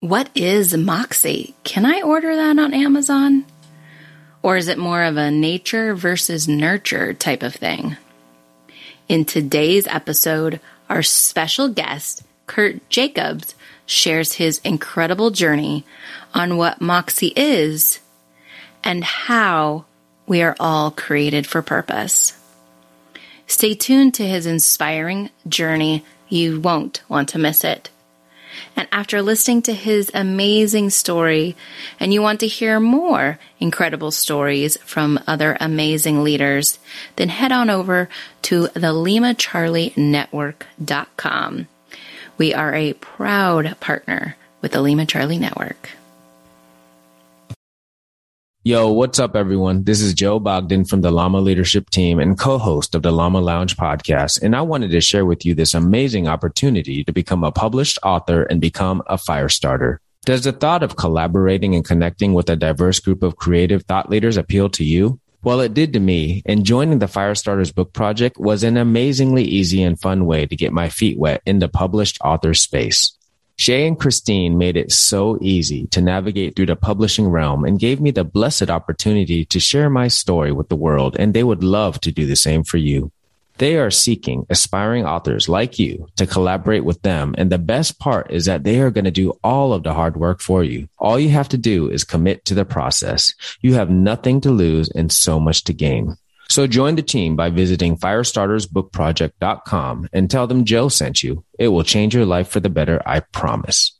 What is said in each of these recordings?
What is Moxie? Can I order that on Amazon? Or is it more of a nature versus nurture type of thing? In today's episode, our special guest, Kirt Jacobs, shares his incredible journey on what Moxie is and how we are all created for purpose. Stay tuned to his inspiring journey. You won't want to miss it. And after listening to his amazing story, and you want to hear more incredible stories from other amazing leaders, then head on over to the LimaCharlieNetwork.com. We are a proud partner with the Lima Charlie Network. Yo, what's up, everyone? This is Joe Bogdan from the Llama Leadership Team and co host of the Llama Lounge podcast. And I wanted to share with you this amazing opportunity to become a published author and become a fire starter. Does the thought of collaborating and connecting with a diverse group of creative thought leaders appeal to you? Well, it did to me, and joining the Firestarters book project was an amazingly easy and fun way to get my feet wet in the published author space. Shay and Christine made it so easy to navigate through the publishing realm and gave me the blessed opportunity to share my story with the world, and they would love to do the same for you. They are seeking aspiring authors like you to collaborate with them. And the best part is that they are going to do all of the hard work for you. All you have to do is commit to the process. You have nothing to lose and so much to gain. So join the team by visiting firestartersbookproject.com and tell them Joe sent you. It will change your life for the better, I promise.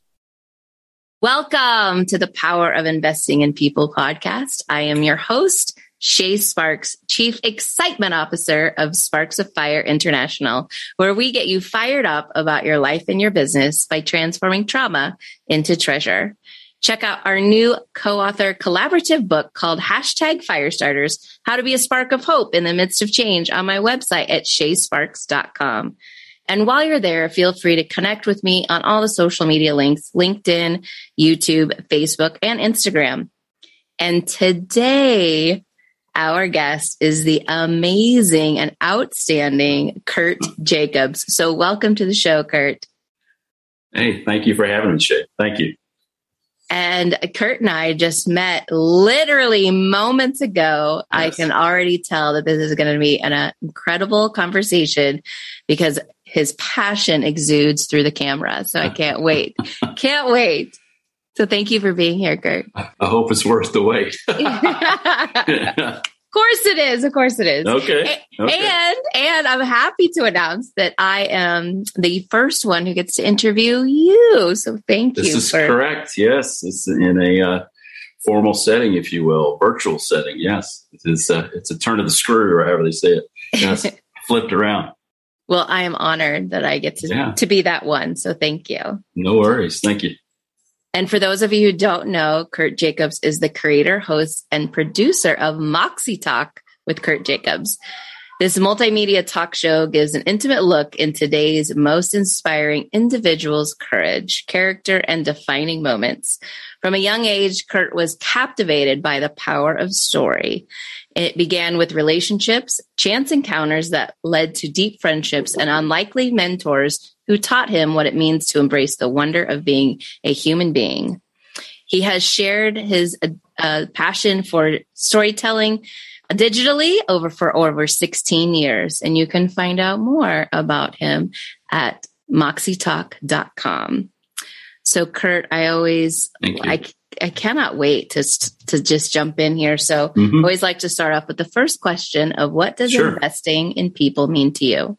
Welcome to the Power of Investing in People podcast. I am your host, Shay Sparks, Chief Excitement Officer of Sparks of Fire International, where we get you fired up about your life and your business by transforming trauma into treasure. Check out our new co-author collaborative book called Hashtag Firestarters, How to Be a Spark of Hope in the Midst of Change on my website at shaysparks.com. And while you're there, feel free to connect with me on all the social media links, LinkedIn, YouTube, Facebook, and Instagram. And today, our guest is the amazing and outstanding Kirt Jacobs. So welcome to the show, Kirt. Hey, thank you for having me, Shay. Thank you. And Kirt and I just met literally moments ago. Yes. I can already tell that this is going to be an uh, incredible conversation because his passion exudes through the camera. So I can't wait. can't wait. So thank you for being here, Kirt. I hope it's worth the wait. Of course it is. Of course it is. Okay. okay. And and I'm happy to announce that I am the first one who gets to interview you. So thank this you. This is for- correct. Yes, it's in a uh, formal setting, if you will, virtual setting. Yes, it is. Uh, it's a turn of the screw, or however they say it. Yes, flipped around. Well, I am honored that I get to yeah. to be that one. So thank you. No worries. Thank you. And for those of you who don't know, Kirt Jacobs is the creator, host, and producer of Moxie Talk with Kirt Jacobs. This multimedia talk show gives an intimate look in today's most inspiring individuals' courage, character, and defining moments. From a young age, Kirt was captivated by the power of story. It began with relationships, chance encounters that led to deep friendships, and unlikely mentors who taught him what it means to embrace the wonder of being a human being. He has shared his uh, passion for storytelling digitally over for over 16 years, and you can find out more about him at moxietalk.com. So, Kirt, I always I I cannot wait to to just jump in here. So, mm-hmm. I always like to start off with the first question of what does sure. investing in people mean to you?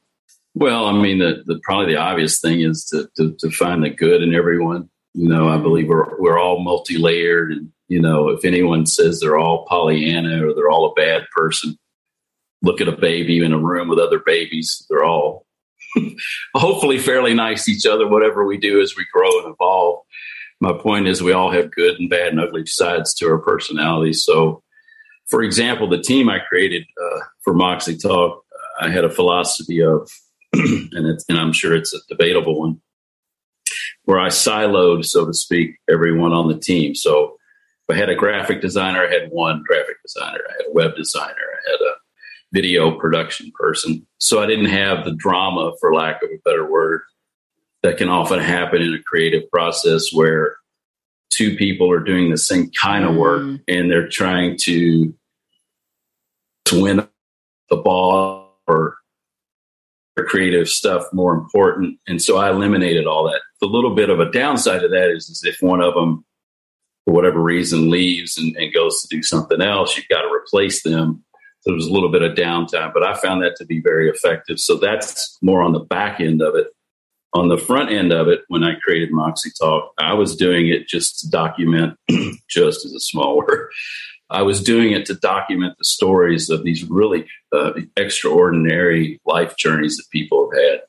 Well, I mean, the, the probably the obvious thing is to, to, to find the good in everyone. You know, I believe we're we're all multi layered, and you know, if anyone says they're all Pollyanna or they're all a bad person, look at a baby in a room with other babies. They're all hopefully fairly nice to each other. Whatever we do as we grow and evolve. My point is, we all have good and bad and ugly sides to our personalities. So, for example, the team I created uh, for Moxie Talk, I had a philosophy of and and I'm sure it's a debatable one, where I siloed, so to speak, everyone on the team. So if I had a graphic designer, I had one graphic designer. I had a web designer. I had a video production person. So I didn't have the drama, for lack of a better word, that can often happen in a creative process where two people are doing the same kind of work Mm. and they're trying to to win the ball or creative stuff more important. And so I eliminated all that. The little bit of a downside of that is, is if one of them, for whatever reason, leaves and, and goes to do something else, you've got to replace them. So there's a little bit of downtime, but I found that to be very effective. So that's more on the back end of it. On the front end of it, when I created Moxie Talk, I was doing it just to document, just as a small word. I was doing it to document the stories of these really uh, extraordinary life journeys that people have had.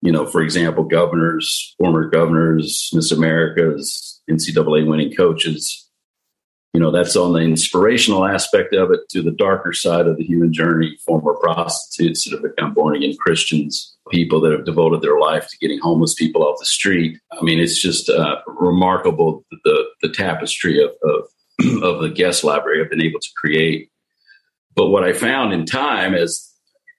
You know, for example, governors, former governors, Miss Americas, NCAA winning coaches. You know, that's on the inspirational aspect of it to the darker side of the human journey, former prostitutes that have become born again Christians, people that have devoted their life to getting homeless people off the street. I mean, it's just uh, remarkable the, the tapestry of, of of the guest library I've been able to create. But what I found in time as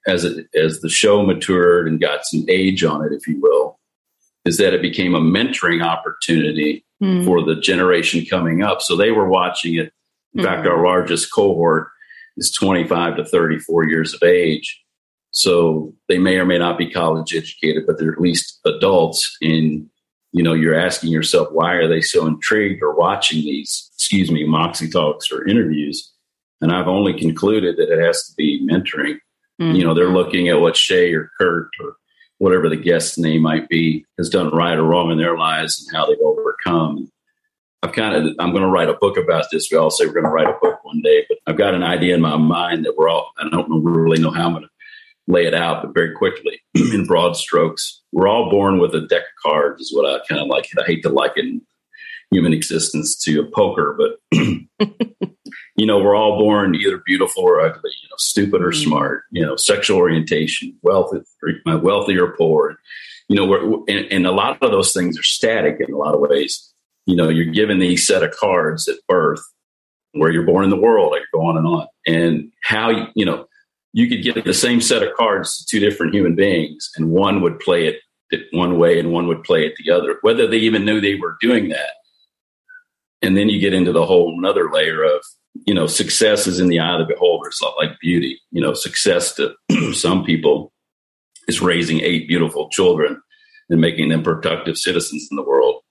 as it, as the show matured and got some age on it, if you will, is that it became a mentoring opportunity Mm. for the generation coming up. So they were watching it. In fact, Mhm. our largest cohort is 25 to 34 years of age. So they may or may not be college educated, but they're at least adults. And, you know, you're asking yourself, why are they so intrigued or watching these, excuse me, Moxie Talks or interviews? And I've only concluded that it has to be mentoring. Mm. You know, they're looking at what Shay or Kirt or whatever the guest's name might be has done right or wrong in their lives and how they've overcome. I've kind of, I'm going to write a book about this. We all say we're going to write a book one day, but I've got an idea in my mind that we're all, I don't know, really know how I'm going to lay it out, but very quickly in broad strokes, we're all born with a deck of cards is what I kind of like. I hate to liken human existence to a poker, but you know, we're all born either beautiful or ugly, you know, stupid or Mhm. smart, you know, sexual orientation, wealthy, wealthy or poor. You know, we're, and, and a lot of those things are static in a lot of ways. You know, you're given these set of cards at birth where you're born in the world, I could go on and on. And how, you, you know, you could get the same set of cards to two different human beings and one would play it one way and one would play it the other, whether they even knew they were doing that. And then you get into the whole another layer of, you know, success is in the eye of the beholder. It's not like beauty. You know, success to some people is raising eight beautiful children and making them productive citizens in the world.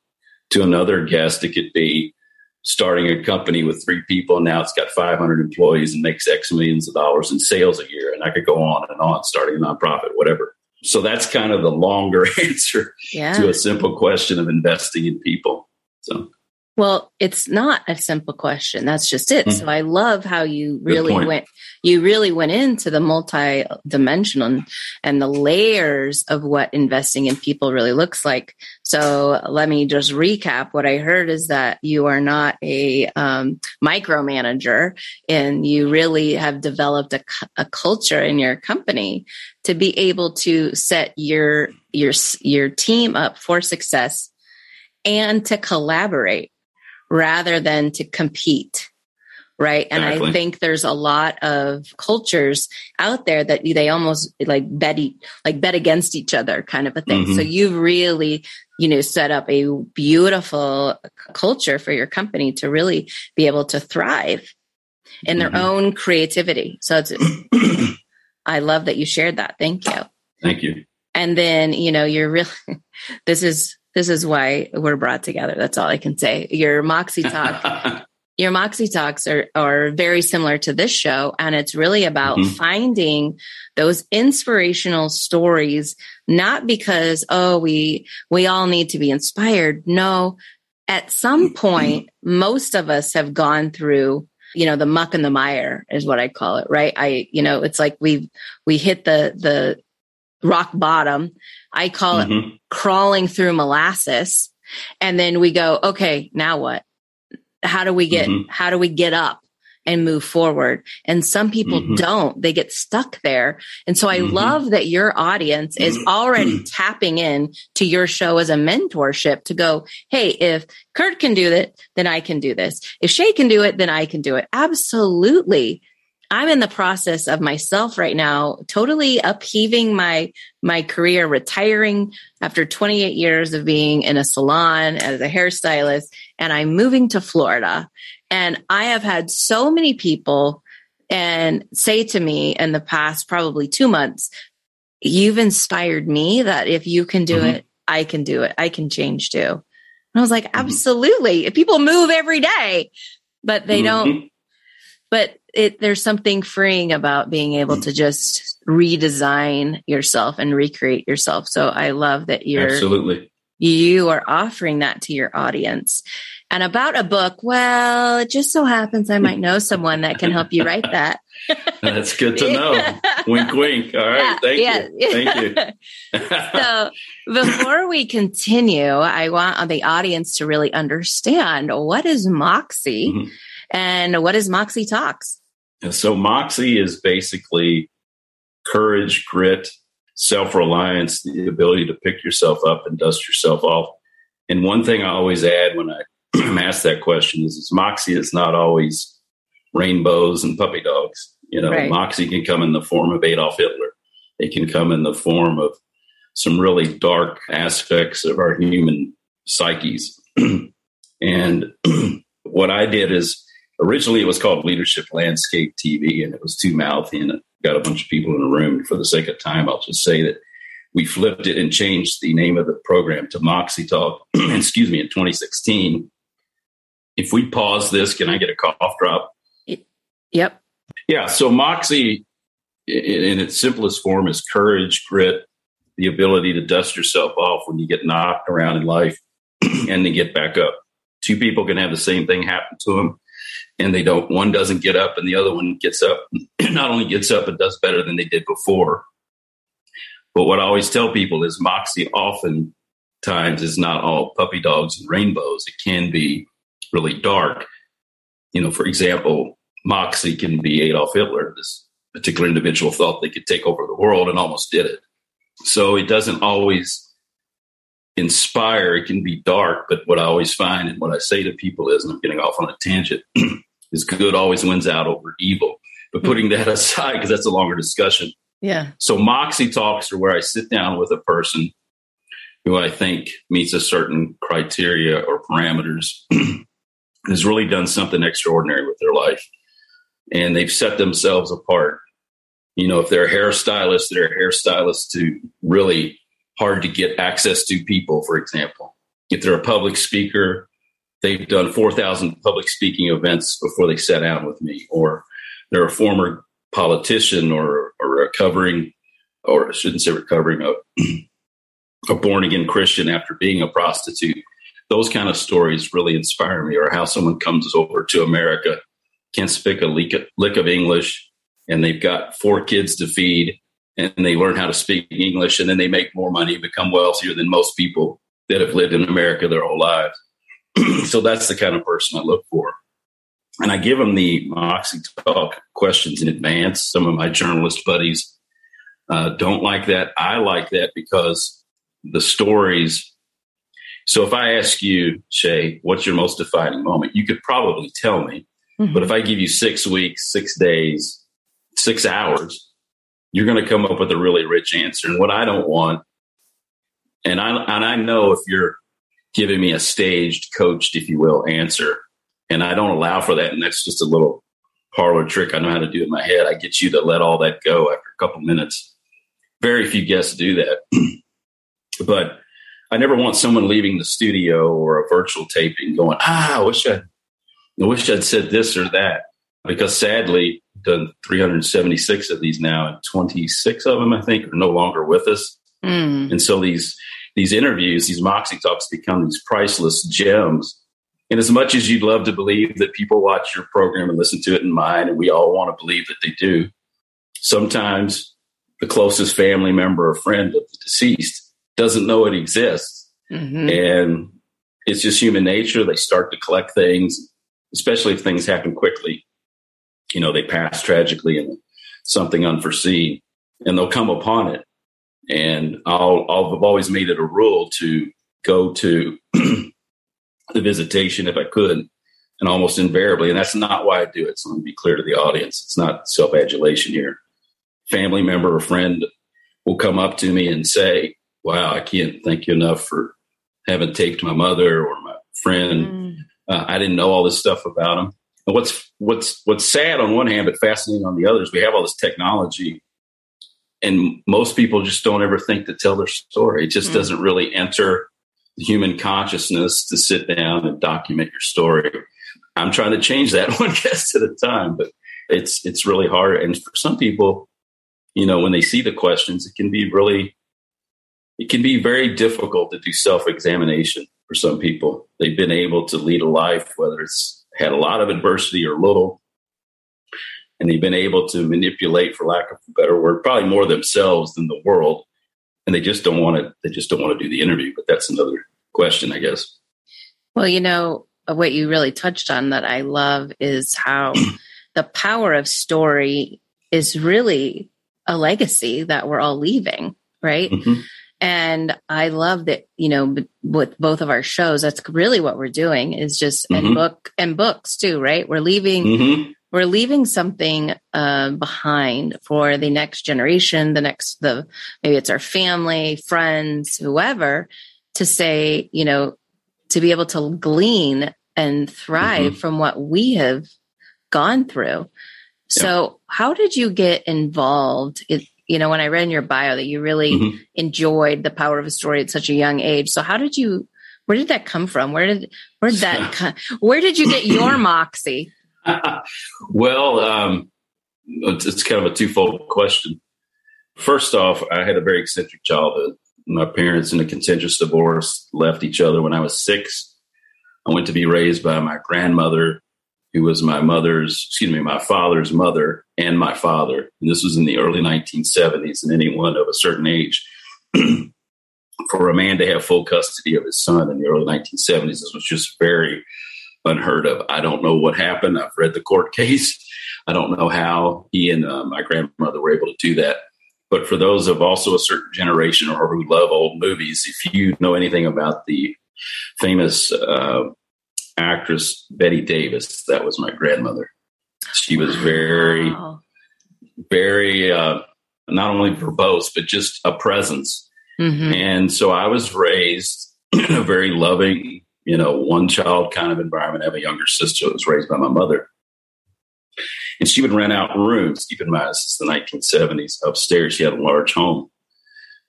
To another guest, it could be starting a company with three people and now it's got 500 employees and makes X millions of dollars in sales a year. And I could go on and on, starting a nonprofit, whatever. So that's kind of the longer answer Yeah. to a simple question of investing in people. So Well, it's not a simple question. That's just it. Mhm. So I love how you really went you really went into the multi-dimensional and the layers of what investing in people really looks like. So let me just recap. What I heard is that you are not a um, micromanager, and you really have developed a, a culture in your company to be able to set your your your team up for success and to collaborate rather than to compete. Right. And I think there's a lot of cultures out there that they almost like bet, like bet against each other kind of a thing. Mhm. So you've really, you know, set up a beautiful culture for your company to really be able to thrive in their Mhm. own creativity. So it's, I love that you shared that. Thank you thank you. and then you know you're really this is this is why we're brought together. That's all i can say. Your moxie talk your moxie talks are are very similar to this show and it's really about Mhm. finding those inspirational stories not because oh we we all need to be inspired. No. At some point most of us have gone through you know the muck and the mire is what i call it right? I you know it's like we we hit the the rock bottom i call it Mhm. crawling through molasses. And then we go okay now what? How do we get Mhm. how do we get up and move forward? And some people Mhm. don't. They get stuck there. And so i Mhm. love that your audience is already tapping in to your show as a mentorship to go hey if kirt can do it then i can do this. If shay can do it then i can do it. Absolutely I'm in the process of myself right now, totally upheaving my my career, retiring after 28 years of being in a salon as a hairstylist, and I'm moving to Florida. And I have had so many people and say to me in the past probably two months, you've inspired me that if you can do mm-hmm. it, I can do it. I can change too. And I was like, mm-hmm. absolutely. People move every day, but they mm-hmm. don't, but it, there's something freeing about being able to just redesign yourself and recreate yourself. So I love that you're absolutely you are offering that to your audience. And about a book, well, it just so happens I might know someone that can help you write that. That's good to know. wink, wink. All right. Yeah, Thank yeah. you. Thank you. so before we continue, I want the audience to really understand what is Moxie mm-hmm. and what is Moxie Talks? So Moxie is basically courage, grit, self reliance, the ability to pick yourself up and dust yourself off. And one thing I always add when I am asked that question is, is Moxie is not always rainbows and puppy dogs. You know, right. Moxie can come in the form of Adolf Hitler. It can come in the form of some really dark aspects of our human psyches. and what I did is originally it was called Leadership Landscape TV, and it was too mouthy and it got a bunch of people in a room. For the sake of time, I'll just say that we flipped it and changed the name of the program to Moxie Talk, excuse me, in 2016. If we pause this, can I get a cough drop? Yep. Yeah. So Moxie, in its simplest form, is courage, grit, the ability to dust yourself off when you get knocked around in life and to get back up. Two people can have the same thing happen to them and they don't one doesn't get up and the other one gets up. Not only gets up but does better than they did before. But what i always tell people is moxie often times is not all puppy dogs and rainbows. It can be really dark. You know for example moxie can be adolf hitler. This particular individual thought they could take over the world and almost did it. So it doesn't always inspire it can be dark but what i always find and what i say to people is and i'm getting off on a tangent is good always wins out over evil. But hmm. putting that aside, because that's a longer discussion. Yeah. So Moxie talks are where I sit down with a person who I think meets a certain criteria or parameters, has really done something extraordinary with their life. And they've set themselves apart. You know, if they're a hairstylist, they're a hairstylist to really hard to get access to people, for example. If they're a public speaker, they've done 4,000 public speaking events before they sat down with me, or they're a former politician or a recovering, or I shouldn't say recovering, a, a born again Christian after being a prostitute. Those kind of stories really inspire me, or how someone comes over to America, can't speak a lick of English, and they've got four kids to feed, and they learn how to speak English, and then they make more money, become wealthier than most people that have lived in America their whole lives. so that's the kind of person I look for. And I give them the Moxie Talk questions in advance. Some of my journalist buddies uh, don't like that. I like that because the stories. So if I ask you, Shay, what's your most defining moment? You could probably tell me. Mm-hmm. But if I give you six weeks, six days, six hours, you're going to come up with a really rich answer. And what I don't want, and I and I know if you're giving me a staged, coached, if you will, answer. And I don't allow for that. And that's just a little parlor trick I know how to do in my head. I get you to let all that go after a couple minutes. Very few guests do that. but I never want someone leaving the studio or a virtual taping going, ah, I wish I, I wish I'd said this or that. Because sadly, done 376 of these now, and 26 of them, I think, are no longer with us. Mm. And so these these interviews, these Moxie talks become these priceless gems. And as much as you'd love to believe that people watch your program and listen to it in mine, and we all want to believe that they do, sometimes the closest family member or friend of the deceased doesn't know it exists. Mm-hmm. And it's just human nature. They start to collect things, especially if things happen quickly. You know, they pass tragically and something unforeseen, and they'll come upon it and I'll, I've always made it a rule to go to the visitation if I could and almost invariably, and that's not why I do it. So let me be clear to the audience. It's not self adulation here. Family member or friend will come up to me and say, Wow, I can't thank you enough for having taped my mother or my friend. Mm. Uh, I didn't know all this stuff about them. And what's what's what's sad on one hand, but fascinating on the other is we have all this technology, and most people just don't ever think to tell their story. It just mm. doesn't really enter the human consciousness to sit down and document your story. I'm trying to change that one guest at a time, but it's it's really hard. And for some people, you know, when they see the questions, it can be really it can be very difficult to do self-examination for some people. They've been able to lead a life, whether it's had a lot of adversity or little, and they've been able to manipulate, for lack of a better word, probably more themselves than the world. And they just don't want to. They just don't want to do the interview. But that's another question, I guess. Well, you know, what you really touched on that I love is how the power of story is really a legacy that we're all leaving, right? Mm-hmm. And I love that, you know, with both of our shows, that's really what we're doing is just, mm-hmm. and book and books too, right? We're leaving, mm-hmm. we're leaving something uh, behind for the next generation, the next, the, maybe it's our family, friends, whoever to say, you know, to be able to glean and thrive mm-hmm. from what we have gone through. So, how did you get involved? It, you know, when I read in your bio that you really mm-hmm. enjoyed the power of a story at such a young age. So, how did you? Where did that come from? Where did where did that? come, where did you get your moxie? well, um, it's, it's kind of a twofold question. First off, I had a very eccentric childhood. My parents, in a contentious divorce, left each other when I was six. I went to be raised by my grandmother, who was my mother's, excuse me, my father's mother and my father. And this was in the early 1970s, and anyone of a certain age, for a man to have full custody of his son in the early 1970s, this was just very unheard of. I don't know what happened. I've read the court case. I don't know how he and uh, my grandmother were able to do that. But for those of also a certain generation or who love old movies, if you know anything about the famous uh, actress Bette Davis. That was my grandmother. She was very, wow. very uh, not only verbose but just a presence. Mm-hmm. And so I was raised in a very loving, you know, one child kind of environment. I have a younger sister that was raised by my mother. And she would rent out rooms. Keep in mind, this is the 1970s. Upstairs, she had a large home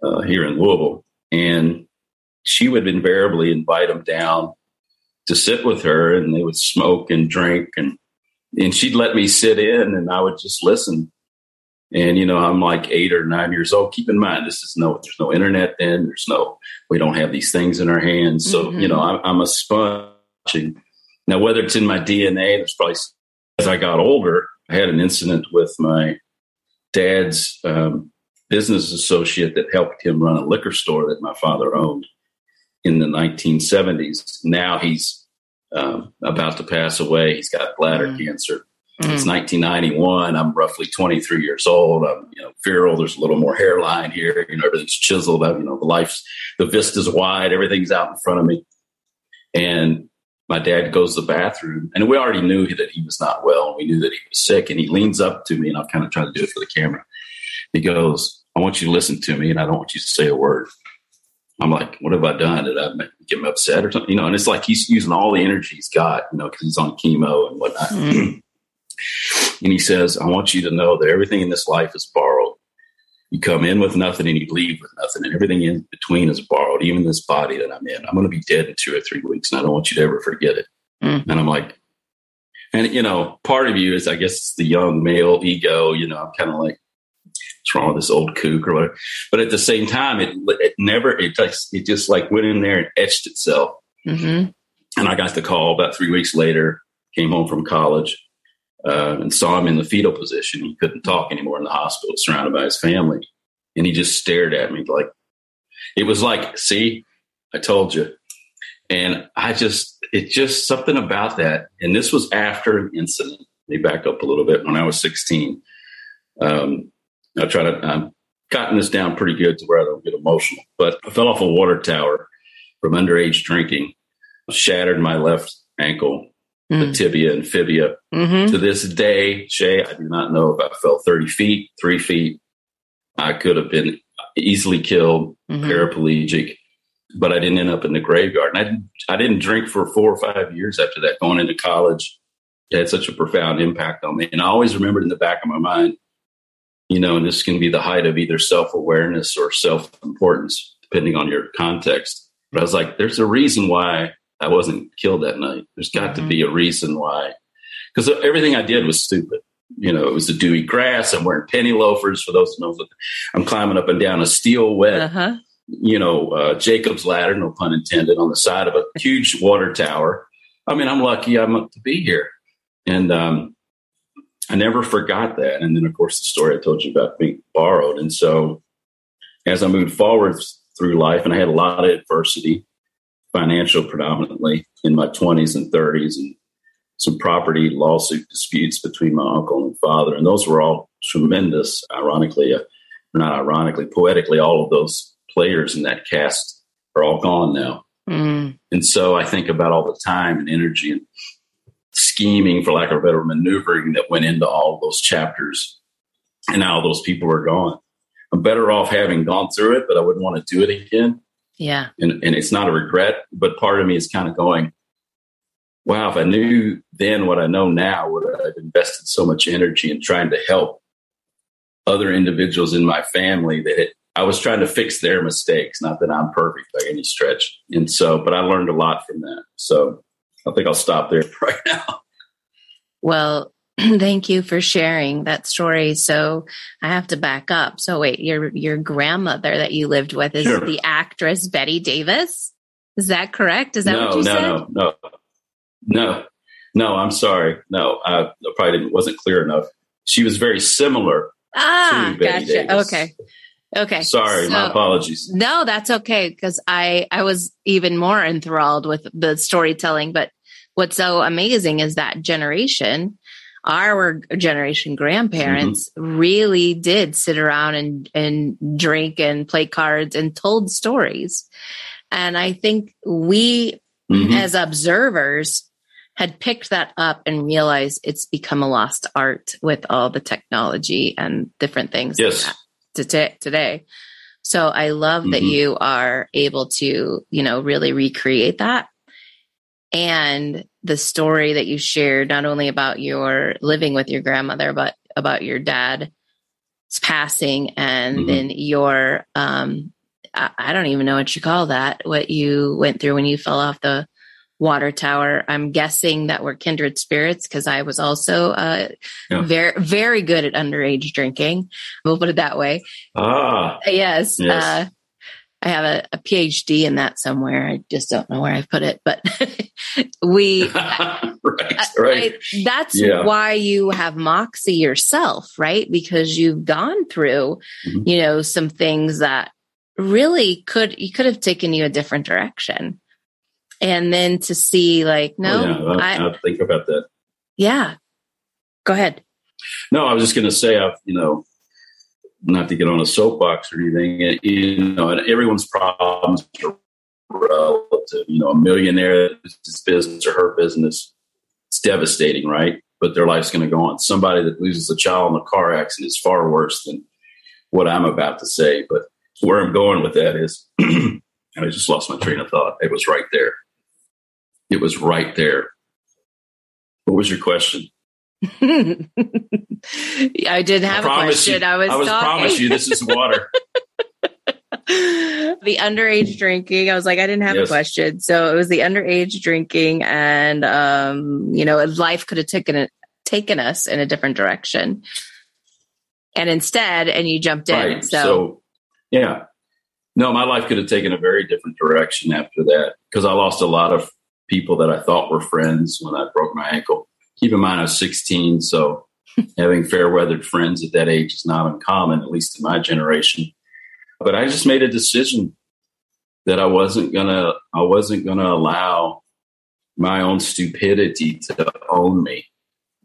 uh, here in Louisville. And she would invariably invite them down to sit with her and they would smoke and drink and and she'd let me sit in and I would just listen. And you know, I'm like eight or nine years old. Keep in mind, this is no, there's no internet then. There's no, we don't have these things in our hands. So mm-hmm. you know, I'm, I'm a sponge. Now, whether it's in my DNA, there's probably as I got older, I had an incident with my dad's um, business associate that helped him run a liquor store that my father owned in the 1970s. Now he's um, about to pass away. He's got bladder mm. cancer. Mm. It's 1991. I'm roughly 23 years old. I'm, you know, virile. There's a little more hairline here. You know, everything's chiseled. up. you know, the life's, the vista's wide. Everything's out in front of me. And my dad goes to the bathroom and we already knew that he was not well. We knew that he was sick and he leans up to me and I'll kind of try to do it for the camera. He goes, I want you to listen to me and I don't want you to say a word. I'm like, what have I done? Did I get him upset or something? You know, and it's like he's using all the energy he's got, you know, because he's on chemo and whatnot. Mm. and he says, I want you to know that everything in this life is borrowed. You come in with nothing and you leave with nothing, and everything in between is borrowed, even this body that I'm in. I'm going to be dead in two or three weeks, and I don't want you to ever forget it. Mm. And I'm like, and you know, part of you is, I guess, the young male ego. You know, I'm kind of like, what's wrong with this old kook or whatever. But at the same time, it, it never, it just, it just like went in there and etched itself. Mm-hmm. And I got the call about three weeks later, came home from college uh, and saw him in the fetal position. He couldn't talk anymore in the hospital, surrounded by his family. And he just stared at me like, it was like, see, I told you. And I just, it just something about that. And this was after an incident. Let me back up a little bit. When I was 16, um, I try to, I'm cutting this down pretty good to where I don't get emotional, but I fell off a water tower from underage drinking, shattered my left ankle, mm. the tibia and fibia. Mm-hmm. To this day, Shay, I do not know if I fell 30 feet, three feet. I could have been easily killed, mm-hmm. paraplegic, but I didn't end up in the graveyard. And I didn't, I didn't drink for four or five years after that, going into college. It had such a profound impact on me. And I always remembered in the back of my mind, you know, and this can be the height of either self awareness or self importance, depending on your context. But I was like, there's a reason why I wasn't killed that night. There's got mm-hmm. to be a reason why. Because everything I did was stupid. You know, it was the dewy grass. I'm wearing penny loafers. For those who know, I'm climbing up and down a steel wet, uh-huh. you know, uh, Jacob's ladder, no pun intended, on the side of a huge water tower. I mean, I'm lucky I'm up to be here. And um, I never forgot that. And then, of course, the story I told you about being borrowed. And so as I moved forward through life, and I had a lot of adversity, financial predominantly in my 20s and 30s, and some property lawsuit disputes between my uncle and father. And those were all tremendous, ironically, uh, not ironically, poetically, all of those players in that cast are all gone now. Mm. And so I think about all the time and energy and scheming, for lack of a better maneuvering that went into all of those chapters. And now those people are gone. I'm better off having gone through it, but I wouldn't want to do it again. Yeah. And, and it's not a regret, but part of me is kind of going, wow, if I knew then what I know now, would I have invested so much energy in trying to help other individuals in my family that it, I was trying to fix their mistakes, not that I'm perfect by any stretch. And so, but I learned a lot from that. So I think I'll stop there right now. Well, thank you for sharing that story. So I have to back up. So wait, your your grandmother that you lived with is sure. the actress Bette Davis. Is that correct? Is that no, what you no, said? No, no, no, no. No, I'm sorry. No, I probably wasn't clear enough. She was very similar. Ah, gotcha. Davis. Okay. Okay. Sorry, so, my apologies. No, that's okay because I I was even more enthralled with the storytelling. But what's so amazing is that generation, our generation grandparents mm-hmm. really did sit around and and drink and play cards and told stories. And I think we mm-hmm. as observers had picked that up and realized it's become a lost art with all the technology and different things. Yes. Like to t- today. So I love mm-hmm. that you are able to, you know, really recreate that. And the story that you shared, not only about your living with your grandmother, but about your dad's passing and mm-hmm. then your, um, I, I don't even know what you call that, what you went through when you fell off the water tower. I'm guessing that we're kindred spirits because I was also uh, yeah. very very good at underage drinking. We'll put it that way. Ah, yes. yes. Uh, I have a, a, PhD in that somewhere. I just don't know where I put it, but we. right, right. I, that's yeah. why you have Moxie yourself, right? Because you've gone through, mm-hmm. you know, some things that really could you could have taken you a different direction and then to see like no oh, yeah, I, I think about that. Yeah. Go ahead. No i was just going to say i've you know not to get on a soapbox or anything eh, you know and everyone's problems are relative. You know a millionaire his business or her business it's devastating right? But their life's going to go on. Somebody that loses a child in a car accident is far worse than what i'm about to say. But where i'm going with that is and i just lost my train of thought. It was right there it was right there. What was your question? I didn't have I a question. You, I was. I was talking. promise you this is water. the underage drinking. I was like, I didn't have yes. a question. So it was the underage drinking, and um, you know, life could have taken it, taken us in a different direction. And instead, and you jumped in. Right. So. so, yeah, no, my life could have taken a very different direction after that because I lost a lot of people that I thought were friends when I broke my ankle. Keep in mind, I was 16, so having fair weathered friends at that age is not uncommon, at least in my generation. But I just made a decision that I wasn't gonna I wasn't gonna allow my own stupidity to own me.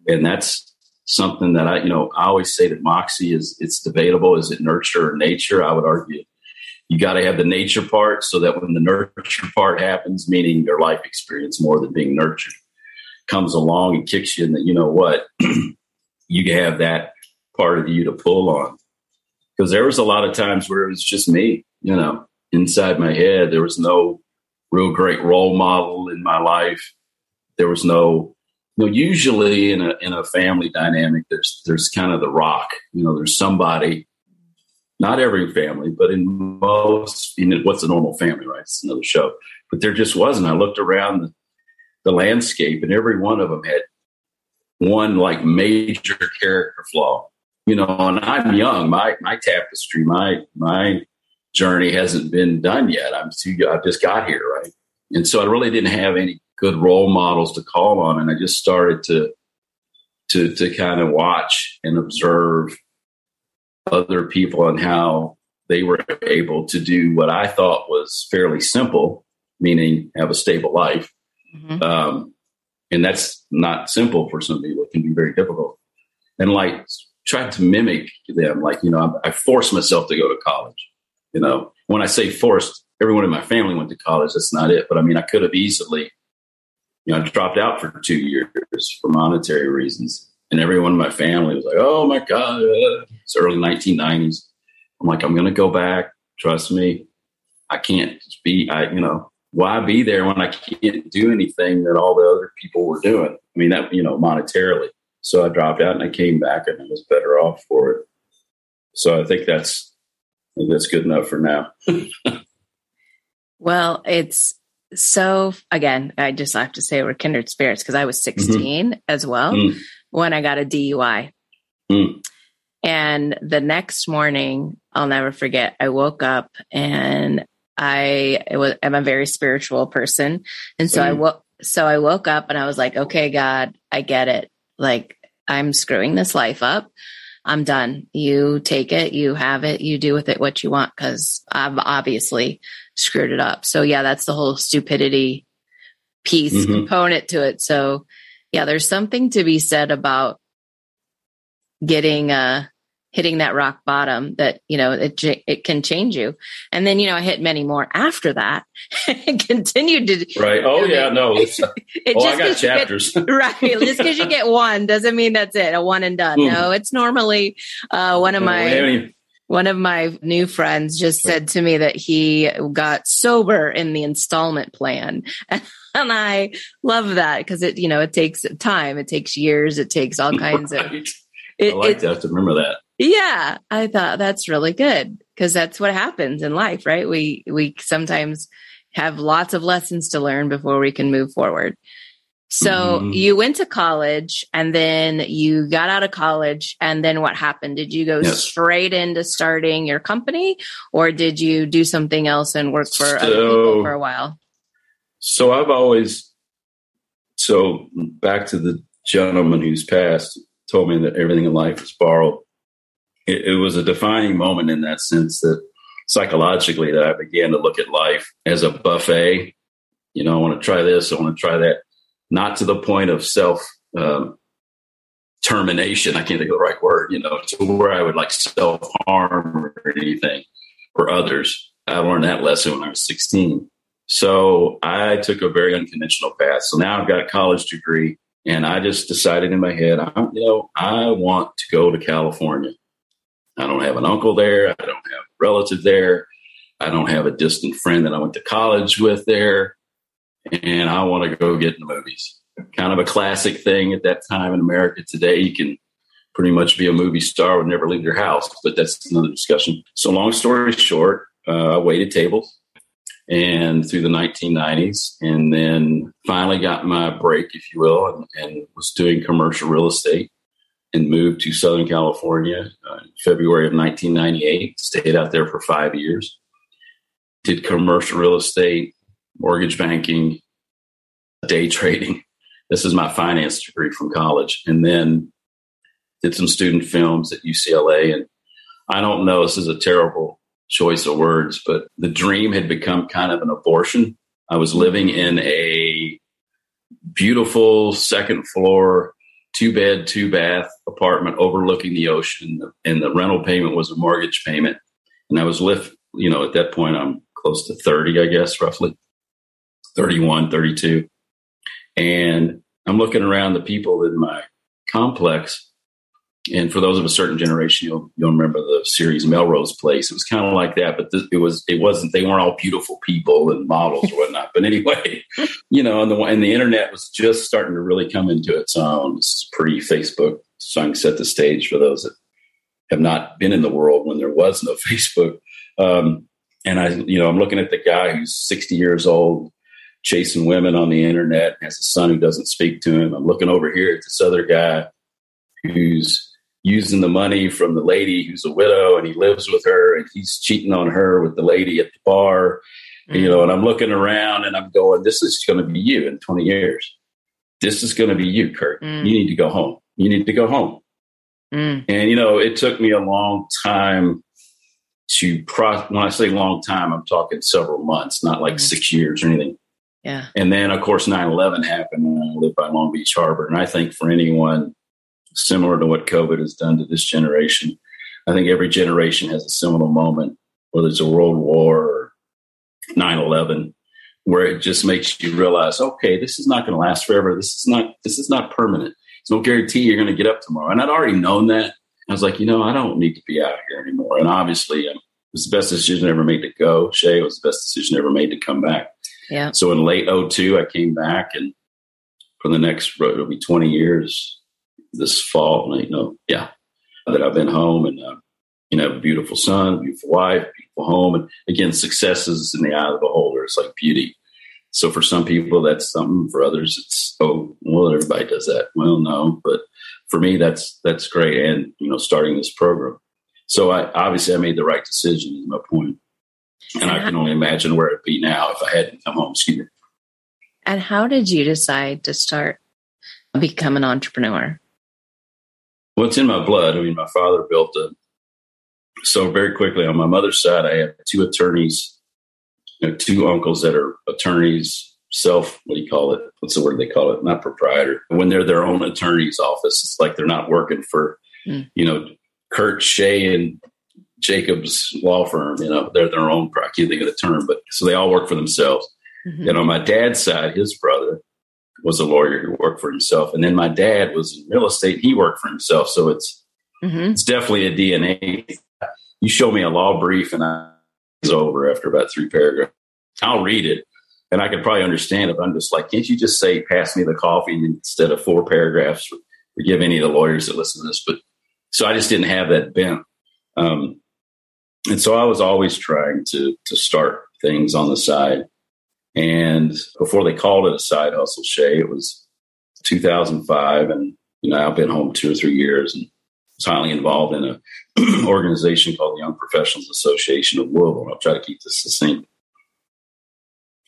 And that's something that I, you know, I always say that Moxie is it's debatable. Is it nurture or nature? I would argue you got to have the nature part so that when the nurture part happens, meaning your life experience more than being nurtured, comes along and kicks you, and that you know what, you have that part of you to pull on. Because there was a lot of times where it was just me, you know, inside my head. There was no real great role model in my life. There was no, you know, usually in a in a family dynamic, there's there's kind of the rock. You know, there's somebody. Not every family, but in most, in what's a normal family, right? It's another show. But there just wasn't. I looked around the, the landscape, and every one of them had one like major character flaw. You know, and I'm young. My my tapestry, my my journey hasn't been done yet. I'm too. I just got here, right? And so I really didn't have any good role models to call on, and I just started to to to kind of watch and observe other people and how they were able to do what I thought was fairly simple, meaning have a stable life. Mm-hmm. Um, and that's not simple for some people. It can be very difficult. And like trying to mimic them, like, you know, I, I forced myself to go to college. You know, when I say forced, everyone in my family went to college. That's not it. But I mean, I could have easily, you know, dropped out for two years for monetary reasons. And everyone in my family was like, oh my God, it's early 1990s. I'm like, I'm going to go back. Trust me. I can't be, I, you know, why be there when I can't do anything that all the other people were doing? I mean, that, you know, monetarily. So I dropped out and I came back and I was better off for it. So I think that's, I think that's good enough for now. well, it's so, again, I just have to say we're kindred spirits because I was mm-hmm. 16 mm-hmm. as well mm. When I got a DUI. Mm. And the next morning, I'll never forget, I woke up and I was, am a very spiritual person. And so mm. I woke, so I woke up and I was like, okay, God, I get it. Like I'm screwing this life up. I'm done. You take it, you have it, you do with it what you want because I've obviously screwed it up. So yeah, that's the whole stupidity piece mm-hmm. component to it. So yeah, there's something to be said about getting uh hitting that rock bottom that you know it it can change you. And then you know i hit many more after that. And continued to right. Oh yeah no it oh i got chapters get, right just because you get one doesn't mean that's it a one and done. Mm. no it's normally uh, one of my one of my new friends just said to me that he got sober in the installment plan. and i love that because it you know it takes time it takes years it takes all kinds right. of it, I like it, to remember that. Yeah, I thought that's really good because that's what happens in life, right? We we sometimes have lots of lessons to learn before we can move forward. So mm-hmm. you went to college and then you got out of college and then what happened? Did you go yes. straight into starting your company or did you do something else and work for so, other people for a while? So I've always so back to the gentleman who's passed told me that everything in life is borrowed it, it was a defining moment in that sense that psychologically that I began to look at life as a buffet. You know, I want to try this, I want to try that, not to the point of self um, termination. I can't think of the right word. You know, to where I would like self harm or anything for others. I learned that lesson when I was 16. So I took a very unconventional path. So now I've got a college degree, and I just decided in my head, I'm, you know, I want to go to California. I don't have an uncle there. I don't have a relative there. I don't have a distant friend that I went to college with there. And I want to go get in the movies. Kind of a classic thing at that time in America. Today, you can pretty much be a movie star and never leave your house, but that's another discussion. So, long story short, uh, I waited tables and through the 1990s, and then finally got my break, if you will, and, and was doing commercial real estate and moved to Southern California uh, in February of 1998. Stayed out there for five years. Did commercial real estate, mortgage banking, day trading. This is my finance degree from college. And then did some student films at UCLA. And I don't know, this is a terrible choice of words, but the dream had become kind of an abortion. I was living in a beautiful second floor two bed, two bath apartment overlooking the ocean, and the rental payment was a mortgage payment. And I was lift, you know, at that point, I'm close to 30, I guess, roughly 31, 32. And I'm looking around the people in my complex. And for those of a certain generation, you'll you'll remember the series Melrose Place. It was kind of like that, but it was it wasn't. They weren't all beautiful people and models or whatnot. But anyway, you know, and the and the internet was just starting to really come into its own. It's pre Facebook, so I can set the stage for those that have not been in the world when there was no Facebook. Um, and I, you know, I'm looking at the guy who's 60 years old, chasing women on the internet, has a son who doesn't speak to him. I'm looking over here at this other guy who's using the money from the lady who's a widow and he lives with her and he's cheating on her with the lady at the bar. Mm-hmm. You know, and I'm looking around and I'm going, this is going to be you in 20 years. This is going to be you, Kirt. Mm. You need to go home. You need to go home. Mm. And, you know, it took me a long time to pro when I say long time, I'm talking several months, not like mm-hmm. six years or anything. Yeah. And then of course 9-11 happened and I live by Long Beach Harbor. And I think for anyone similar to what COVID has done to this generation, I think every generation has a similar moment, whether it's a world war or 9-11, where it just makes you realize, okay, this is not going to last forever. This is not this is not permanent. It's no guarantee you're going to get up tomorrow. And I'd already known that. I was like, you know, I don't need to be out here anymore. And obviously, um, it was the best decision ever made to go. Shay it was the best decision ever made to come back. Yeah. So in late 02, I came back, and for the next, it'll be 20 years this fall, you know, yeah, that I've been home and, uh, you know, have a beautiful son, beautiful wife, beautiful home. And again, success is in the eye of the beholder. It's like beauty. So for some people, that's something. For others, it's, oh, well, everybody does that. Well, no, but for me, that's that's great. And you know, starting this program, so I obviously I made the right decision. Is my point, and I can only imagine where it'd be now if I hadn't come home. Excuse me. And how did you decide to start become an entrepreneur? Well, it's in my blood. I mean, my father built a. So very quickly on my mother's side, I have two attorneys, you know, two uncles that are attorneys self what do you call it what's the word they call it not proprietor when they're their own attorney's office it's like they're not working for mm. you know kirt shay and jacobs law firm you know they're their own i can't think of the term but so they all work for themselves mm-hmm. and on my dad's side his brother was a lawyer who worked for himself and then my dad was in real estate he worked for himself so it's mm-hmm. it's definitely a dna you show me a law brief and i it's over after about three paragraphs i'll read it and I could probably understand if I'm just like, can't you just say, pass me the coffee instead of four paragraphs? Forgive any of the lawyers that listen to this, but so I just didn't have that bent. Um, and so I was always trying to to start things on the side. And before they called it a side hustle, Shay, it was 2005, and you know I've been home two or three years and was highly involved in an organization called the Young Professionals Association of Louisville. I'll try to keep this succinct.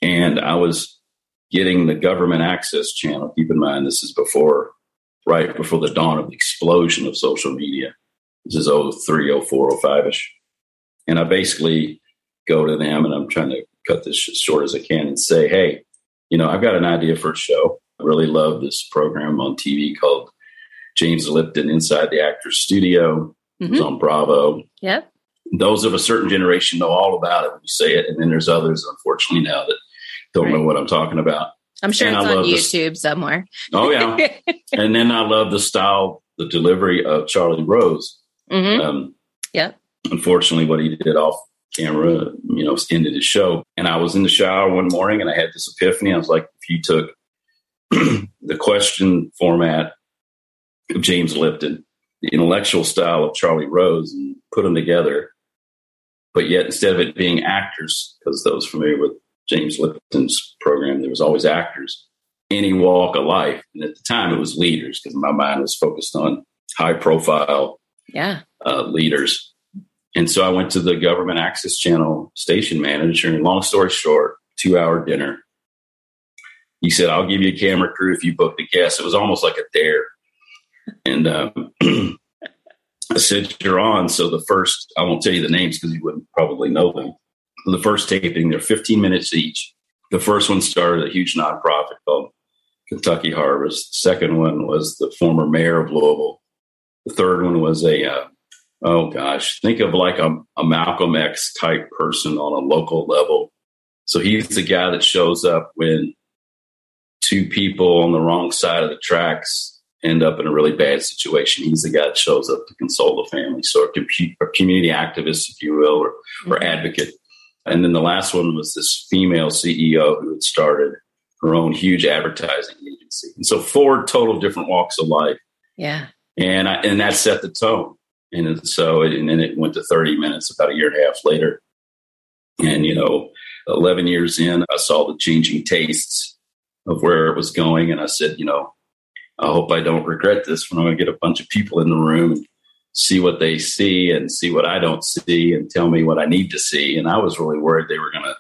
And I was getting the government access channel. Keep in mind, this is before, right before the dawn of the explosion of social media. This is 03, 04, 05 ish. And I basically go to them and I'm trying to cut this short as I can and say, hey, you know, I've got an idea for a show. I really love this program on TV called James Lipton Inside the Actors Studio. Mm-hmm. It's on Bravo. Yep. Those of a certain generation know all about it when you say it. And then there's others, unfortunately, now that don't right. know what I'm talking about. I'm sure and it's on YouTube the, somewhere. Oh yeah, and then I love the style, the delivery of Charlie Rose. Mm-hmm. Um, Unfortunately, what he did off camera, you know, ended his show. And I was in the shower one morning, and I had this epiphany. I was like, if you took the question format of James Lipton, the intellectual style of Charlie Rose, and put them together, but yet instead of it being actors, because those familiar with James Lipton's program, there was always actors, any walk of life. And at the time, it was leaders because my mind was focused on high profile yeah. Uh, leaders. And so I went to the government access channel station manager, and long story short, two hour dinner. He said, I'll give you a camera crew if you book the guest. It was almost like a dare. And um, I said, You're on. So the first, I won't tell you the names because you wouldn't probably know them the first taping, they're 15 minutes each. The first one started a huge nonprofit called Kentucky Harvest. The second one was the former mayor of Louisville. The third one was a, uh, oh gosh, think of like a, a Malcolm X type person on a local level. So he's the guy that shows up when two people on the wrong side of the tracks end up in a really bad situation. He's the guy that shows up to console the family. So a, a community activist, if you will, or, or mm-hmm. advocate. And then the last one was this female CEO who had started her own huge advertising agency. And so four total different walks of life. Yeah. And I, and that set the tone. And so, it, and then it went to 30 minutes about a year and a half later. And, you know, 11 years in, I saw the changing tastes of where it was going. And I said, you know, I hope I don't regret this when I'm going to get a bunch of people in the room and see what they see and see what I don't see and tell me what I need to see. And I was really worried they were going to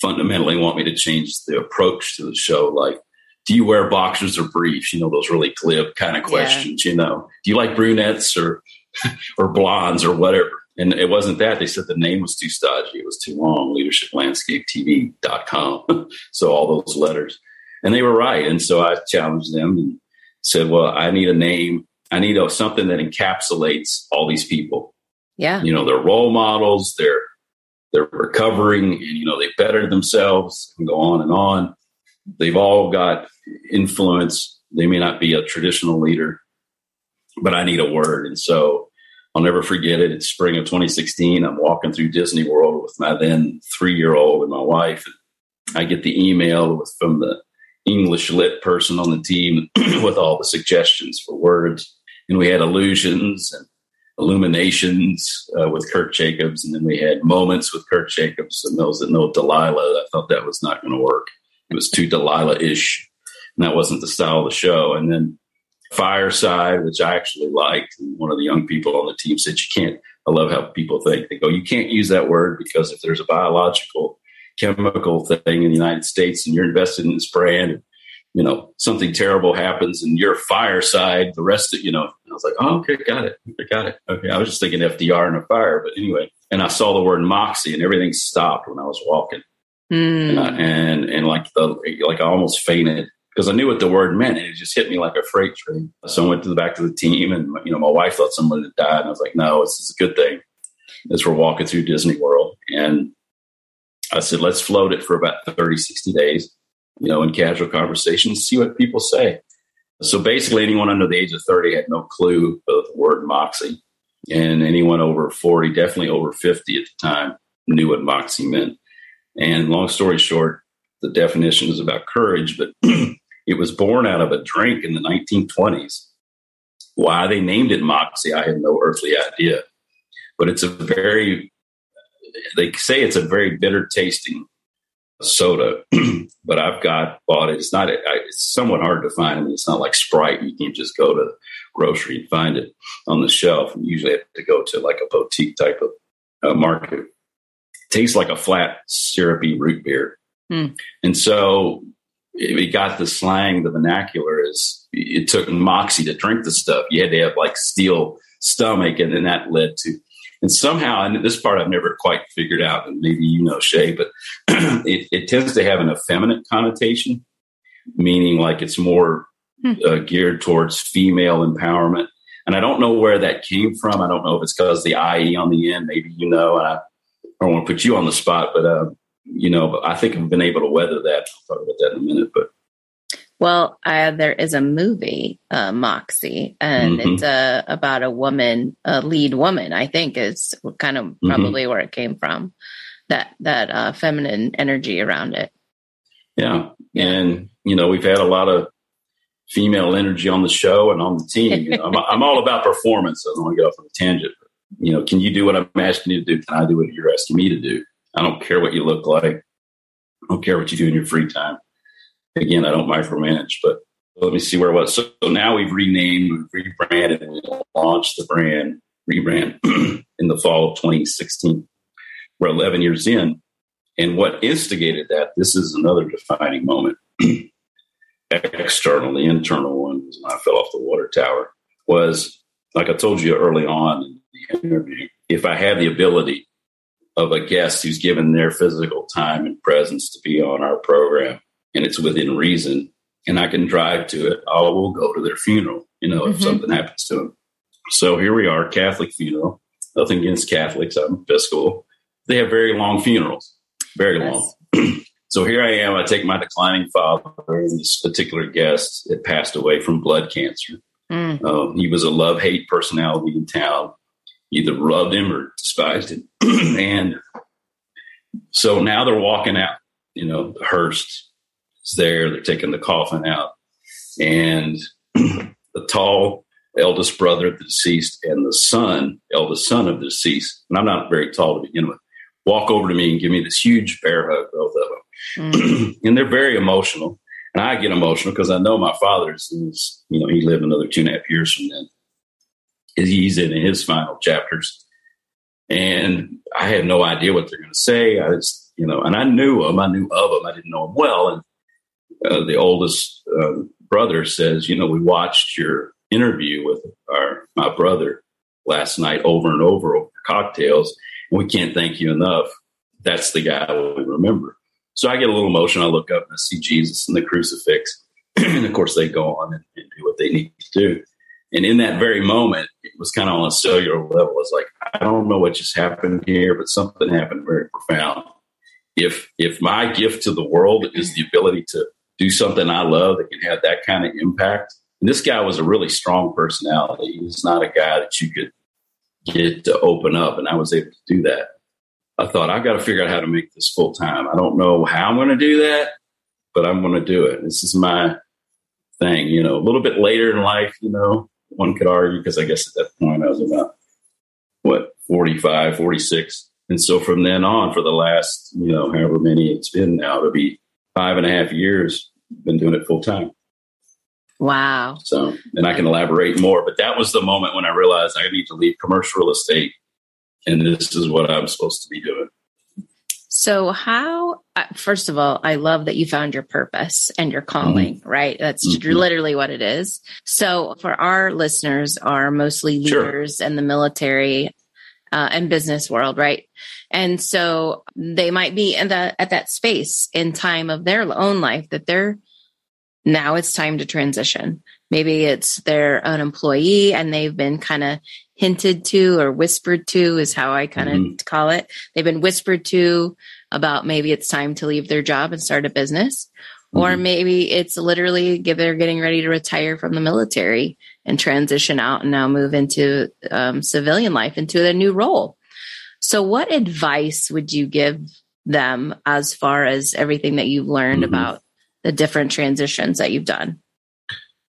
fundamentally want me to change the approach to the show. Like, do you wear boxers or briefs? You know, those really glib kind of questions, yeah. you know, do you like brunettes or, or blondes or whatever? And it wasn't that. They said the name was too stodgy. It was too long, leadershiplandscapetv.com. so all those letters. And they were right. And so I challenged them and said, well, I need a name. I need a, something that encapsulates all these people. Yeah. You know, they're role models. They're, they're recovering and, you know, they bettered themselves and go on and on. They've all got influence. They may not be a traditional leader, but I need a word. And so I'll never forget it. It's spring of 2016. I'm walking through Disney World with my then three year old and my wife. I get the email from the English lit person on the team with all the suggestions for words. And we had illusions and illuminations uh, with Kirt Jacobs. And then we had moments with Kirt Jacobs. And those that know Delilah, I thought that was not going to work. It was too Delilah ish. And that wasn't the style of the show. And then Fireside, which I actually liked. And one of the young people on the team said, You can't. I love how people think. They go, You can't use that word because if there's a biological chemical thing in the United States and you're invested in this brand, and, you know, something terrible happens and you're fireside, the rest of, you know, I was like, oh, okay, got it. I got it. Okay. I was just thinking FDR and a fire, but anyway, and I saw the word moxie and everything stopped when I was walking. Mm. And, I, and, and like the, like I almost fainted because I knew what the word meant and it just hit me like a freight train. So I went to the back of the team and, you know, my wife thought someone had died. And I was like, no, this is a good thing as we're walking through Disney World. And I said, let's float it for about 30, 60 days, you know, in casual conversations, see what people say. So basically, anyone under the age of 30 had no clue of the word moxie. And anyone over 40, definitely over 50 at the time, knew what moxie meant. And long story short, the definition is about courage, but it was born out of a drink in the 1920s. Why they named it moxie, I had no earthly idea. But it's a very they say it's a very bitter tasting soda, but I've got bought it. It's not. It's somewhat hard to find. I mean, it's not like Sprite. You can't just go to the grocery and find it on the shelf. You usually have to go to like a boutique type of uh, market. It tastes like a flat syrupy root beer, hmm. and so it got the slang. The vernacular is it took moxie to drink the stuff. You had to have like steel stomach, and then that led to and somehow, and this part I've never quite figured out, and maybe you know, Shay, but it, it, tends to have an effeminate connotation, meaning like it's more hmm. uh, geared towards female empowerment. And I don't know where that came from. I don't know if it's because the IE on the end, maybe you know, and I, I don't want to put you on the spot, but, uh, you know, I think I've been able to weather that. I'll talk about that in a minute, but well, uh, there is a movie, uh, Moxie, and mm-hmm. it's uh, about a woman, a lead woman. I think is kind of mm-hmm. probably mm-hmm. where it came from. That that uh, feminine energy around it. Yeah. yeah, and you know we've had a lot of female energy on the show and on the team. You know, I'm, I'm, all about performance. I don't want to get off on a tangent. But, you know, can you do what I'm asking you to do? Can I do what you're asking me to do? I don't care what you look like. I don't care what you do in your free time again, I don't micromanage, but let me see where it was. So, so now we've renamed, we've rebranded, and we launched the brand rebrand in the fall of 2016. We're 11 years in. And what instigated that, this is another defining moment. External, the internal one was when I fell off the water tower, was like I told you early on in the interview, if I had the ability of a guest who's given their physical time and presence to be on our program, and it's within reason and I can drive to it, I will go to their funeral, you know, if mm-hmm. something happens to them. So here we are, Catholic funeral. Nothing against Catholics. I'm Episcopal. They have very long funerals, very yes. long. So here I am. I take my declining father, and this particular guest had passed away from blood cancer. Mm. Um, he was a love hate personality in town. Either loved him or despised him. and so now they're walking out. You know, the hearse is there. They're taking the coffin out. And the tall eldest brother of the deceased and the son, eldest son of the deceased, and I'm not very tall to begin with, walk over to me and give me this huge bear hug, both of them. Mm. and they're very emotional. And I get emotional because I know my father's, is, you know, he lived another two and a half years from then. He's in his final chapters. And I had no idea what they're going to say. I just, you know, and I knew them. I knew of them. I didn't know them well. And uh, the oldest uh, brother says, you know, we watched your interview with our my brother last night over and over over cocktails, and we can't thank you enough. That's the guy we remember. So I get a little emotional. I look up and I see Jesus and the crucifix, and of course they go on and, and do what they need to do. And in that very moment, it was kind of on a cellular level. It's like I don't know what just happened here, but something happened very profound. If if my gift to the world is the ability to do something I love that can have that kind of impact, and this guy was a really strong personality. He's not a guy that you could get to open up, and I was able to do that. I thought I've got to figure out how to make this full time. I don't know how I'm going to do that, but I'm going to do it. This is my thing. You know, a little bit later in life, you know, one could argue because I guess at that point I was about what 45, 46. And so from then on, for the last, you know, however many it's been now, to be five and a half years, been doing it full time. Wow. So, and I can elaborate more, but that was the moment when I realized I need to leave commercial real estate and this is what I'm supposed to be doing. So, how, uh, first of all, I love that you found your purpose and your calling, mm-hmm. right? That's mm-hmm. literally what it is. So, for our listeners, are mostly leaders sure. in the military uh, and business world, right? And so they might be in the, at that space in time of their own life that they're now it's time to transition. Maybe it's they're an employee and they've been kind of hinted to or whispered to is how I kind of mm-hmm. call it. They've been whispered to about maybe it's time to leave their job and start a business. Mm-hmm. Or maybe it's literally they're getting ready to retire from the military and transition out and now move into um, civilian life into a new role. So, what advice would you give them as far as everything that you've learned mm-hmm. about the different transitions that you've done?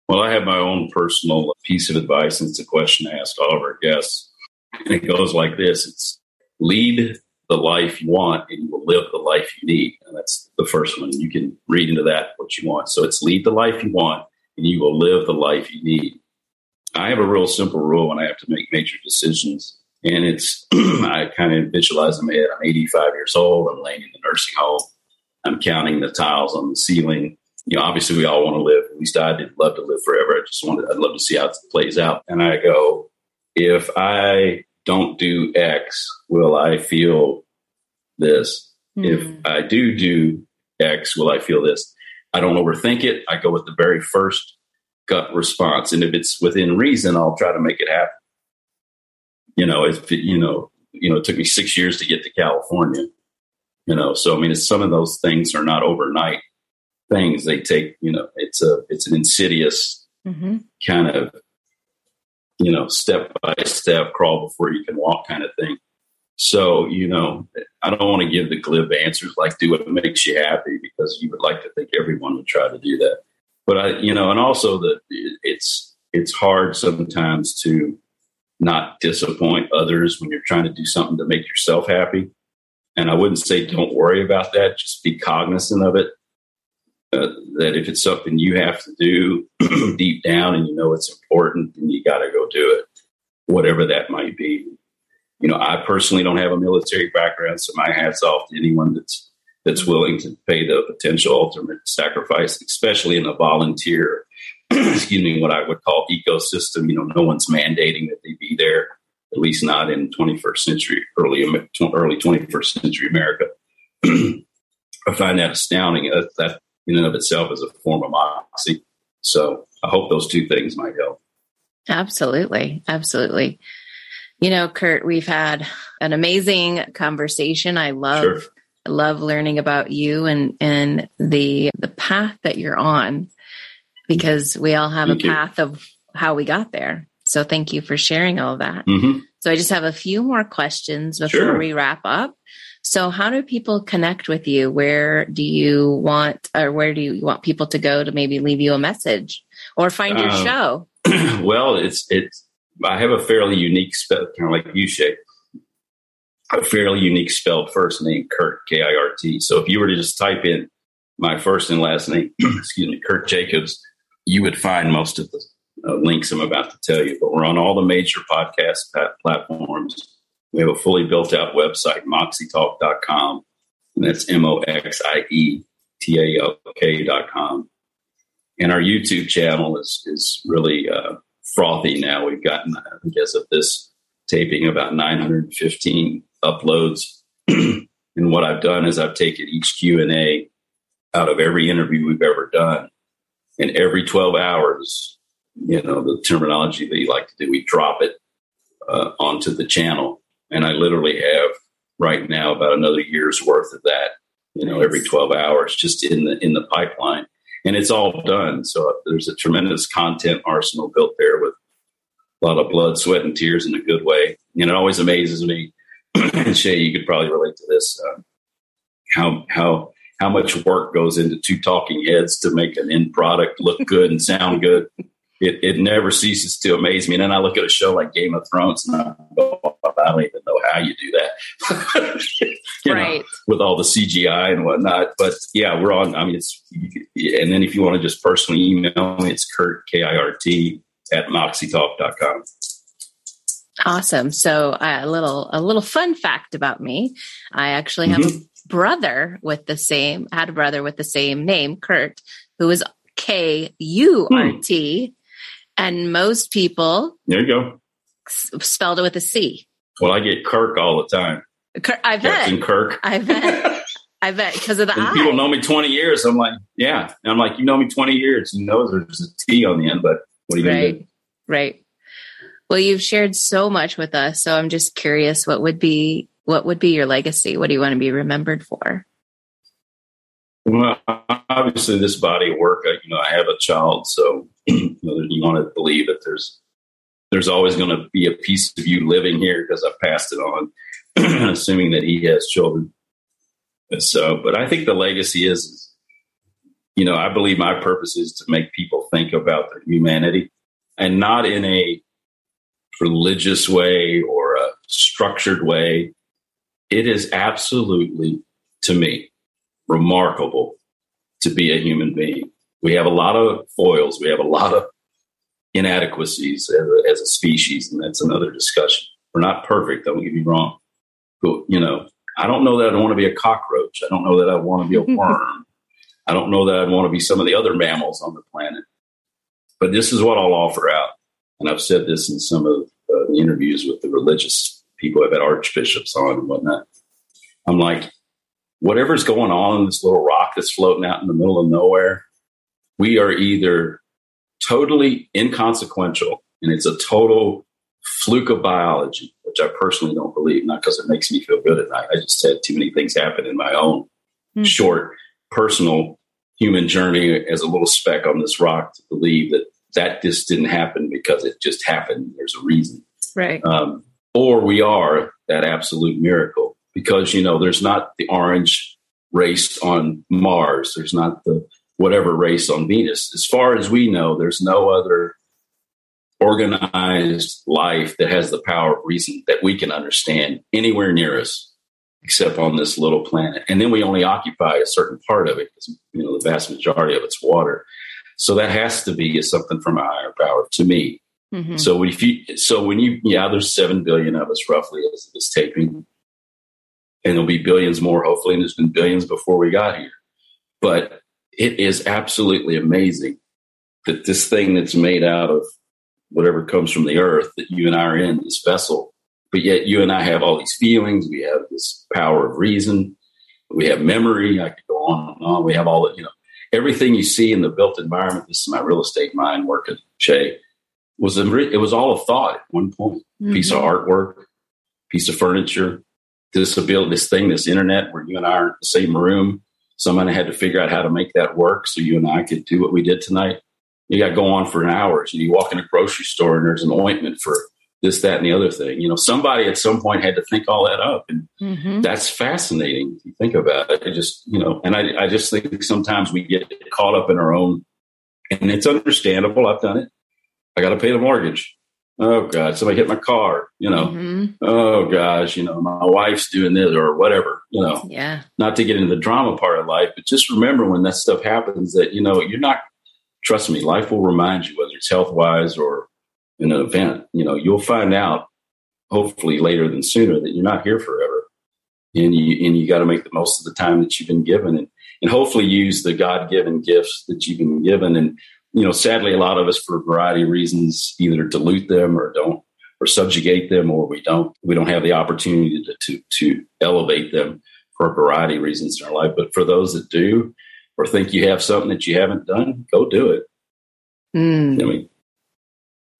Well, I have my own personal piece of advice, and it's a question I ask all of our guests. And it goes like this it's lead the life you want, and you will live the life you need. And that's the first one. You can read into that what you want. So it's lead the life you want, and you will live the life you need. I have a real simple rule when I have to make major decisions. And it's, I kind of visualize. I'm 85 years old. I'm laying in the nursing home. I'm counting the tiles on the ceiling. You know, obviously we all want to live. At least I did love to live forever. I just wanted, I'd love to see how it plays out. And I go, if I don't do X, will I feel this? Mm. If. I do do X, will I feel this? I don't overthink it. I go with the very first gut response. And if it's within reason, I'll try to make it happen. You know, if, you know, you know, it took me six years to get to California you know so i mean some of those things are not overnight things they take you know it's a it's an insidious mm-hmm. kind of you know step by step crawl before you can walk kind of thing so you know i don't want to give the glib answers like do what makes you happy because you would like to think everyone would try to do that but i you know and also that it's it's hard sometimes to not disappoint others when you're trying to do something to make yourself happy and I wouldn't say don't worry about that, just be cognizant of it. That if it's something you have to do deep down and you know it's important, then you got to go do it, whatever that might be. You know, I personally don't have a military background, so my hats off to anyone that's that's willing to pay the potential ultimate sacrifice, especially in a volunteer, excuse me, what I would call ecosystem. You know, no one's mandating that they be there at least not in 21st century, early early 21st century America. I find that astounding. That, that in and of itself is a form of moxie. So I hope those two things might help. Absolutely, absolutely. You know, Kirt, we've had an amazing conversation. I love. Sure. I love learning about you and and the the path that you're on because we all have thank a path you. of how we got there. So thank you for sharing all that. Mm-hmm. So I just have a few more questions before sure. we wrap up. So how do people connect with you? Where do you want or where do you want people to go to maybe leave you a message or find your uh, show? well, it's it's I have a fairly unique spell, kind of like you, shape. A fairly unique spelled first name, Kirt K I R T. So if you were to just type in my first and last name, excuse me, Kirt Jacobs, you would find most of the uh, links I'm about to tell you. But we're on all the major podcast platforms. We have a fully built out website, moxietalk.com. And that's M O X I E T A L K.com. And our YouTube channel is, is really uh, frothy now. We've gotten, I guess, of this taping about 915 uploads. and what I've done is I've taken each Q and A out of every interview we've ever done, and every 12 hours, you know, the terminology that you like to do, we drop it uh, onto the channel, and I literally have right now about another year's worth of that. You know, every 12 hours, just in the in the pipeline and it's all done. So there's a tremendous content arsenal built there with a lot of blood, sweat, and tears in a good way. And it always amazes me. and Shay, you could probably relate to this. Uh, how how how much work goes into two talking heads to make an end product look good and sound good. It, it never ceases to amaze me. And then I look at a show like Game of Thrones and I go, I don't even know how you do that. right. Know, with all the CGI and whatnot. But yeah, we're on. I mean, it's, and then if you want to just personally email me, it's Kirt K I R T, at moxietalk.com. Awesome. So uh, a little a little fun fact about me. I actually have mm-hmm. a brother with the same had a brother with the same name, Kurt, who is K U R T, hmm. And most people there you go spelled it with a C. Well, I get Kirk all the time. Kirk, I bet. Captain Kirk. I bet. I bet because of the I. People know me 20 years. I'm like, yeah. And I'm like, you know me 20 years. You know there's a T on the end, but what are you right. to? Right. Well, you've shared so much with us. So I'm just curious what would be what would be your legacy? What do you want to be remembered for? Well, obviously, this body of work. You know, I have a child, so you, know, you want to believe that there's there's always going to be a piece of you living here because I passed it on, assuming that he has children. And so, but I think the legacy is, you know, I believe my purpose is to make people think about their humanity and not in a religious way or a structured way. It is absolutely, to me, remarkable to be a human being. We have a lot of foils. We have a lot of inadequacies as a, as a species, and that's another discussion. We're not perfect, don't get me wrong. But, you know, I don't know that I want to be a cockroach. I don't know that I want to be a worm. I don't know that I'd want to be some of the other mammals on the planet. But this is what I'll offer out. And I've said this in some of uh, the interviews with the religious people. I've had archbishops on and whatnot. I'm like, whatever's going on in this little rock that's floating out in the middle of nowhere, we are either totally inconsequential and it's a total fluke of biology, which I personally don't believe, not because it makes me feel good at night. I just had too many things happen in my own mm-hmm. short personal human journey as a little speck on this rock to believe that that just didn't happen because it just happened. There's a reason. Right. Um, or we are that absolute miracle because, you know, there's not the orange race on Mars. There's not the whatever race on Venus. As far as we know, there's no other organized life that has the power of reason that we can understand anywhere near us except on this little planet. And then we only occupy a certain part of it because you know the vast majority of it's water. So that has to be something from a higher power to me. Mm-hmm. So if you so when you yeah, there's seven billion of us roughly as this taping. And there'll be billions more, hopefully, and there's been billions before we got here. But it is absolutely amazing that this thing that's made out of whatever comes from the earth that you and I are in this vessel, but yet you and I have all these feelings. We have this power of reason. We have memory. I could go on and on. We have all the, you know, everything you see in the built environment. This is my real estate mind working, Shay. Was a, it was all a thought at one point. Mm-hmm. Piece of artwork, piece of furniture, disability, this thing, this internet, where you and I are in the same room. Somebody had to figure out how to make that work so you and I could do what we did tonight. You got to go on for an hour. So you walk in a grocery store and there's an ointment for this, that, and the other thing. You know, somebody at some point had to think all that up. And mm-hmm. that's fascinating if you think about it. It just, you know, and I, I just think sometimes we get caught up in our own, and it's understandable. I've done it. I got to pay the mortgage oh god somebody hit my car you know. Mm-hmm. oh gosh you know my wife's doing this or whatever you know. Yeah. Not to get into the drama part of life but just remember when that stuff happens that you know you're not trust me life will remind you whether it's health wise or in an event you know. You'll find out hopefully later than sooner that you're not here forever. And you and you got to make the most of the time that you've been given and and hopefully use the god-given gifts that you've been given and you know, sadly, a lot of us, for a variety of reasons, either dilute them or don't, or subjugate them, or we don't. We don't have the opportunity to to, to elevate them for a variety of reasons in our life. But for those that do, or think you have something that you haven't done, go do it. Mm. I mean,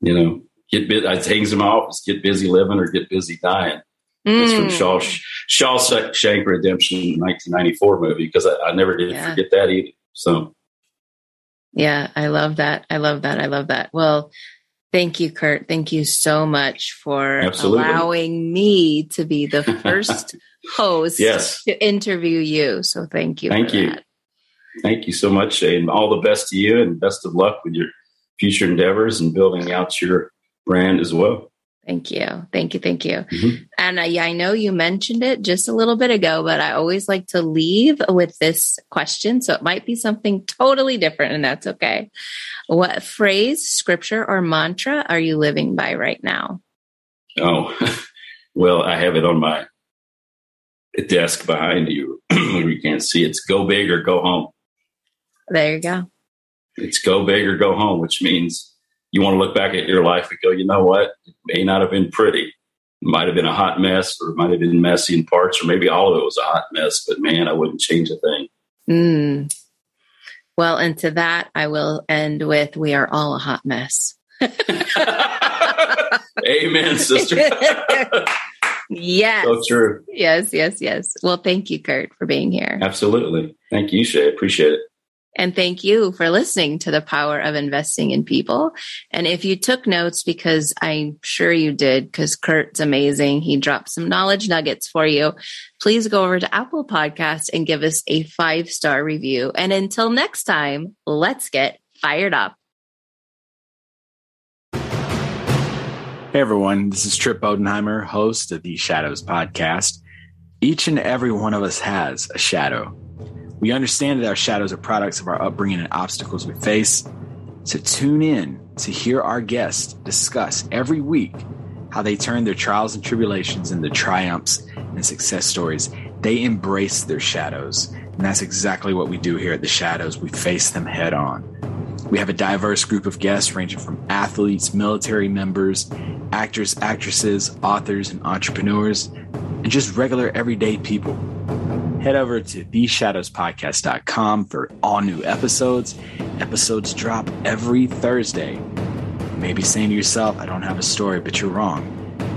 you know, get busy. I hangs in my office: get busy living or get busy dying. Mm. It's from Shaw Shawshank Redemption, 1994 movie, because I, I never did yeah. forget that either. So yeah, I love that. I love that. I love that. Well, thank you, Kirt. Thank you so much for Absolutely. allowing me to be the first host yes. to interview you. So thank you. Thank you. That. Thank you so much, Shane. All the best to you and best of luck with your future endeavors and building out your brand as well. Thank you. Thank you. Thank you. Mm-hmm. And uh, yeah, I know you mentioned it just a little bit ago, but I always like to leave with this question. So it might be something totally different, and that's okay. What phrase, scripture, or mantra are you living by right now? Oh, well, I have it on my desk behind you. you can't see it's go big or go home. There you go. It's go big or go home, which means you want to look back at your life and go, you know what? It may not have been pretty. It might have been a hot mess or it might have been messy in parts or maybe all of it was a hot mess, but man, I wouldn't change a thing. Mm. Well, and to that, I will end with we are all a hot mess. Amen, sister. yes. So true. Yes, yes, yes. Well, thank you, Kirt, for being here. Absolutely. Thank you, Shay. Appreciate it. And thank you for listening to the power of investing in people. And if you took notes, because I'm sure you did, because Kirt's amazing, he dropped some knowledge nuggets for you. Please go over to Apple Podcast and give us a five star review. And until next time, let's get fired up. Hey everyone, this is Trip Bodenheimer, host of the Shadows Podcast. Each and every one of us has a shadow we understand that our shadows are products of our upbringing and obstacles we face. So tune in to hear our guests discuss every week how they turn their trials and tribulations into triumphs and success stories. They embrace their shadows. And that's exactly what we do here at the Shadows. We face them head on. We have a diverse group of guests ranging from athletes, military members, actors, actresses, authors, and entrepreneurs, and just regular everyday people head over to theshadowspodcast.com for all new episodes. Episodes drop every Thursday. You may be saying to yourself, I don't have a story, but you're wrong.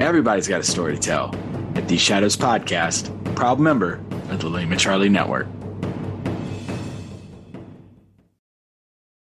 Everybody's got a story to tell. At The Shadows Podcast, proud member of the Lima Charlie Network.